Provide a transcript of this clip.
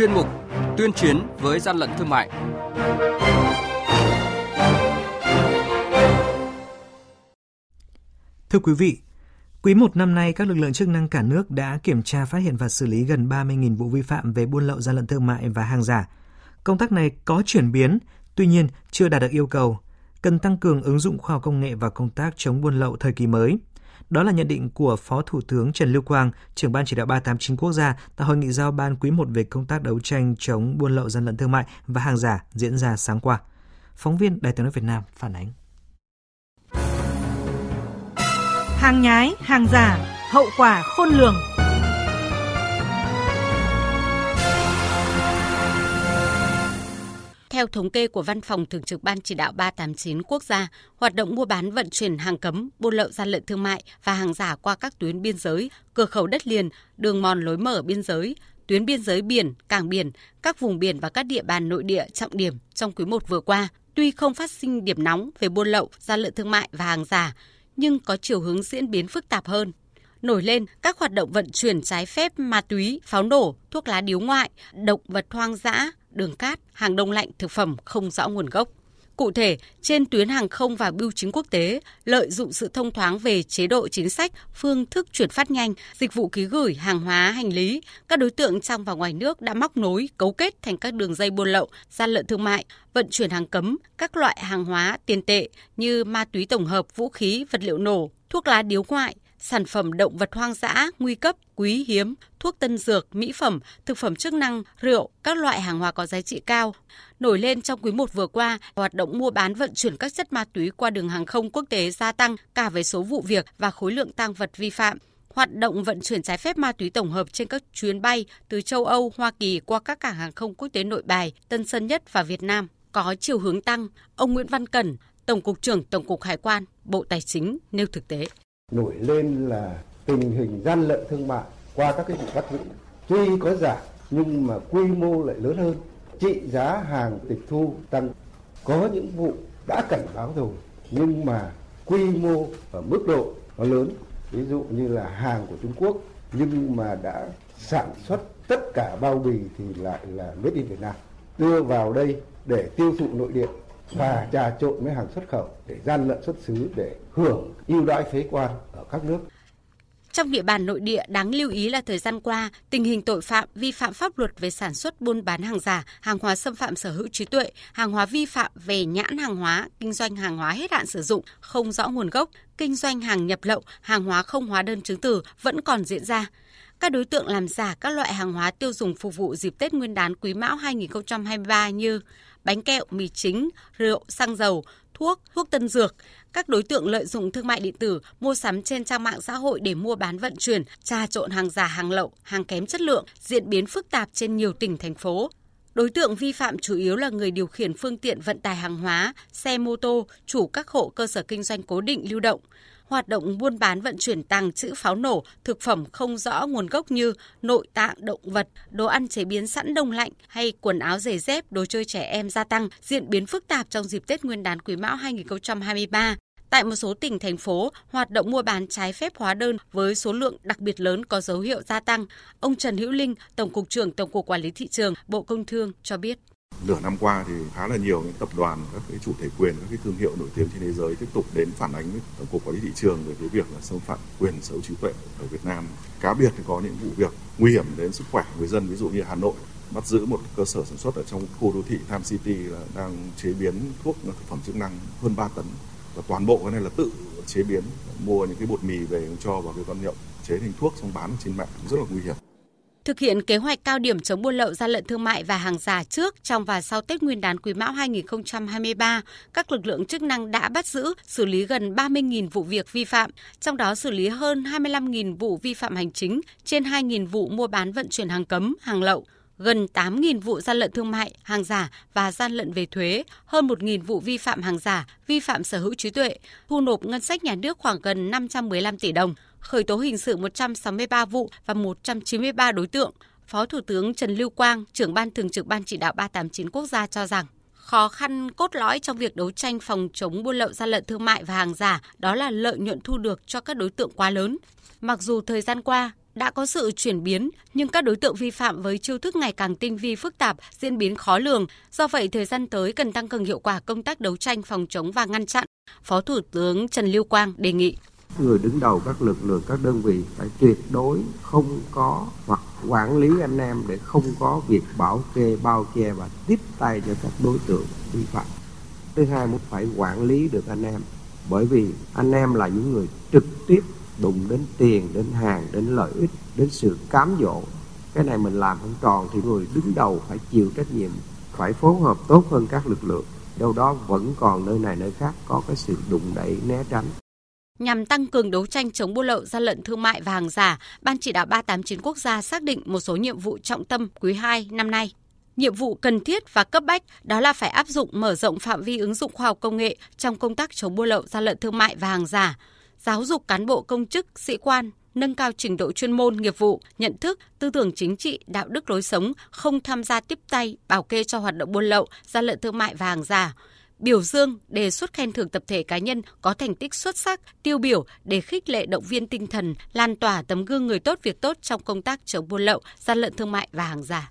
chuyên mục Tuyên chiến với gian lận thương mại. Thưa quý vị, Quý một năm nay, các lực lượng chức năng cả nước đã kiểm tra phát hiện và xử lý gần 30.000 vụ vi phạm về buôn lậu gian lận thương mại và hàng giả. Công tác này có chuyển biến, tuy nhiên chưa đạt được yêu cầu, cần tăng cường ứng dụng khoa học công nghệ vào công tác chống buôn lậu thời kỳ mới. Đó là nhận định của Phó Thủ tướng Trần Lưu Quang, trưởng ban chỉ đạo 389 quốc gia tại hội nghị giao ban quý 1 về công tác đấu tranh chống buôn lậu gian lận thương mại và hàng giả diễn ra sáng qua. Phóng viên Đài tiếng nói Việt Nam phản ánh. Hàng nhái, hàng giả, hậu quả khôn lường. Theo thống kê của Văn phòng Thường trực Ban Chỉ đạo 389 quốc gia, hoạt động mua bán vận chuyển hàng cấm, buôn lậu gian lận thương mại và hàng giả qua các tuyến biên giới, cửa khẩu đất liền, đường mòn lối mở biên giới, tuyến biên giới biển, cảng biển, các vùng biển và các địa bàn nội địa trọng điểm trong quý 1 vừa qua, tuy không phát sinh điểm nóng về buôn lậu, gian lận thương mại và hàng giả, nhưng có chiều hướng diễn biến phức tạp hơn. Nổi lên các hoạt động vận chuyển trái phép ma túy, pháo nổ, thuốc lá điếu ngoại, động vật hoang dã, đường cát, hàng đông lạnh, thực phẩm không rõ nguồn gốc. Cụ thể, trên tuyến hàng không và bưu chính quốc tế, lợi dụng sự thông thoáng về chế độ chính sách, phương thức chuyển phát nhanh, dịch vụ ký gửi hàng hóa hành lý, các đối tượng trong và ngoài nước đã móc nối, cấu kết thành các đường dây buôn lậu, gian lận thương mại, vận chuyển hàng cấm, các loại hàng hóa tiền tệ như ma túy tổng hợp, vũ khí, vật liệu nổ, thuốc lá điếu ngoại, sản phẩm động vật hoang dã, nguy cấp, quý hiếm, thuốc tân dược, mỹ phẩm, thực phẩm chức năng, rượu, các loại hàng hóa có giá trị cao. Nổi lên trong quý 1 vừa qua, hoạt động mua bán vận chuyển các chất ma túy qua đường hàng không quốc tế gia tăng cả về số vụ việc và khối lượng tăng vật vi phạm. Hoạt động vận chuyển trái phép ma túy tổng hợp trên các chuyến bay từ châu Âu, Hoa Kỳ qua các cảng hàng không quốc tế nội bài, Tân Sơn Nhất và Việt Nam có chiều hướng tăng. Ông Nguyễn Văn Cẩn, Tổng cục trưởng Tổng cục Hải quan, Bộ Tài chính nêu thực tế nổi lên là tình hình gian lận thương mại qua các cái vụ bắt giữ. Tuy có giảm, nhưng mà quy mô lại lớn hơn. Trị giá hàng tịch thu tăng. Có những vụ đã cảnh báo rồi, nhưng mà quy mô và mức độ nó lớn. Ví dụ như là hàng của Trung Quốc, nhưng mà đã sản xuất tất cả bao bì thì lại là made in Việt Nam. Đưa vào đây để tiêu thụ nội địa và trà trộn với hàng xuất khẩu để gian lận xuất xứ để hưởng ưu đãi thuế quan ở các nước. Trong địa bàn nội địa đáng lưu ý là thời gian qua, tình hình tội phạm vi phạm pháp luật về sản xuất buôn bán hàng giả, hàng hóa xâm phạm sở hữu trí tuệ, hàng hóa vi phạm về nhãn hàng hóa, kinh doanh hàng hóa hết hạn sử dụng, không rõ nguồn gốc, kinh doanh hàng nhập lậu, hàng hóa không hóa đơn chứng từ vẫn còn diễn ra. Các đối tượng làm giả các loại hàng hóa tiêu dùng phục vụ dịp Tết Nguyên đán Quý Mão 2023 như bánh kẹo, mì chính, rượu, xăng dầu, thuốc, thuốc tân dược. Các đối tượng lợi dụng thương mại điện tử, mua sắm trên trang mạng xã hội để mua bán vận chuyển, trà trộn hàng giả, hàng lậu, hàng kém chất lượng, diễn biến phức tạp trên nhiều tỉnh, thành phố. Đối tượng vi phạm chủ yếu là người điều khiển phương tiện vận tải hàng hóa, xe mô tô, chủ các hộ cơ sở kinh doanh cố định lưu động hoạt động buôn bán vận chuyển tàng trữ pháo nổ, thực phẩm không rõ nguồn gốc như nội tạng động vật, đồ ăn chế biến sẵn đông lạnh hay quần áo giày dép, đồ chơi trẻ em gia tăng, diễn biến phức tạp trong dịp Tết Nguyên đán Quý Mão 2023. Tại một số tỉnh, thành phố, hoạt động mua bán trái phép hóa đơn với số lượng đặc biệt lớn có dấu hiệu gia tăng. Ông Trần Hữu Linh, Tổng cục trưởng Tổng cục Quản lý Thị trường, Bộ Công Thương cho biết nửa năm qua thì khá là nhiều những tập đoàn, các cái chủ thể quyền, các cái thương hiệu nổi tiếng trên thế giới tiếp tục đến phản ánh với tổng cục quản lý thị trường về cái việc là xâm phạm quyền sở hữu trí tuệ ở Việt Nam. Cá biệt thì có những vụ việc nguy hiểm đến sức khỏe người dân, ví dụ như Hà Nội bắt giữ một cơ sở sản xuất ở trong khu đô thị Tham City là đang chế biến thuốc thực phẩm chức năng hơn 3 tấn. Và toàn bộ cái này là tự chế biến, mua những cái bột mì về cho vào cái con nhậu chế thành thuốc xong bán trên mạng, rất là nguy hiểm. Thực hiện kế hoạch cao điểm chống buôn lậu gian lận thương mại và hàng giả trước, trong và sau Tết Nguyên đán Quý Mão 2023, các lực lượng chức năng đã bắt giữ, xử lý gần 30.000 vụ việc vi phạm, trong đó xử lý hơn 25.000 vụ vi phạm hành chính, trên 2.000 vụ mua bán vận chuyển hàng cấm, hàng lậu gần 8.000 vụ gian lận thương mại, hàng giả và gian lận về thuế, hơn 1.000 vụ vi phạm hàng giả, vi phạm sở hữu trí tuệ, thu nộp ngân sách nhà nước khoảng gần 515 tỷ đồng khởi tố hình sự 163 vụ và 193 đối tượng. Phó Thủ tướng Trần Lưu Quang, trưởng ban thường trực Ban chỉ đạo 389 quốc gia cho rằng khó khăn cốt lõi trong việc đấu tranh phòng chống buôn lậu gian lận thương mại và hàng giả đó là lợi nhuận thu được cho các đối tượng quá lớn. Mặc dù thời gian qua, đã có sự chuyển biến, nhưng các đối tượng vi phạm với chiêu thức ngày càng tinh vi phức tạp, diễn biến khó lường. Do vậy, thời gian tới cần tăng cường hiệu quả công tác đấu tranh phòng chống và ngăn chặn. Phó Thủ tướng Trần Lưu Quang đề nghị người đứng đầu các lực lượng các đơn vị phải tuyệt đối không có hoặc quản lý anh em để không có việc bảo kê bao che và tiếp tay cho các đối tượng vi phạm thứ hai muốn phải quản lý được anh em bởi vì anh em là những người trực tiếp đụng đến tiền đến hàng đến lợi ích đến sự cám dỗ. Cái này mình làm không tròn thì người đứng đầu phải chịu trách nhiệm phải phối hợp tốt hơn các lực lượng. Đâu đó vẫn còn nơi này nơi khác có cái sự đụng đẩy né tránh. Nhằm tăng cường đấu tranh chống buôn lậu, gian lận thương mại và hàng giả, Ban chỉ đạo 389 quốc gia xác định một số nhiệm vụ trọng tâm quý 2 năm nay. Nhiệm vụ cần thiết và cấp bách đó là phải áp dụng mở rộng phạm vi ứng dụng khoa học công nghệ trong công tác chống buôn lậu, gian lận thương mại và hàng giả, giáo dục cán bộ công chức, sĩ quan, nâng cao trình độ chuyên môn, nghiệp vụ, nhận thức, tư tưởng chính trị, đạo đức lối sống, không tham gia tiếp tay, bảo kê cho hoạt động buôn lậu, gian lận thương mại và hàng giả, biểu dương, đề xuất khen thưởng tập thể cá nhân có thành tích xuất sắc, tiêu biểu để khích lệ động viên tinh thần, lan tỏa tấm gương người tốt việc tốt trong công tác chống buôn lậu, gian lận thương mại và hàng giả.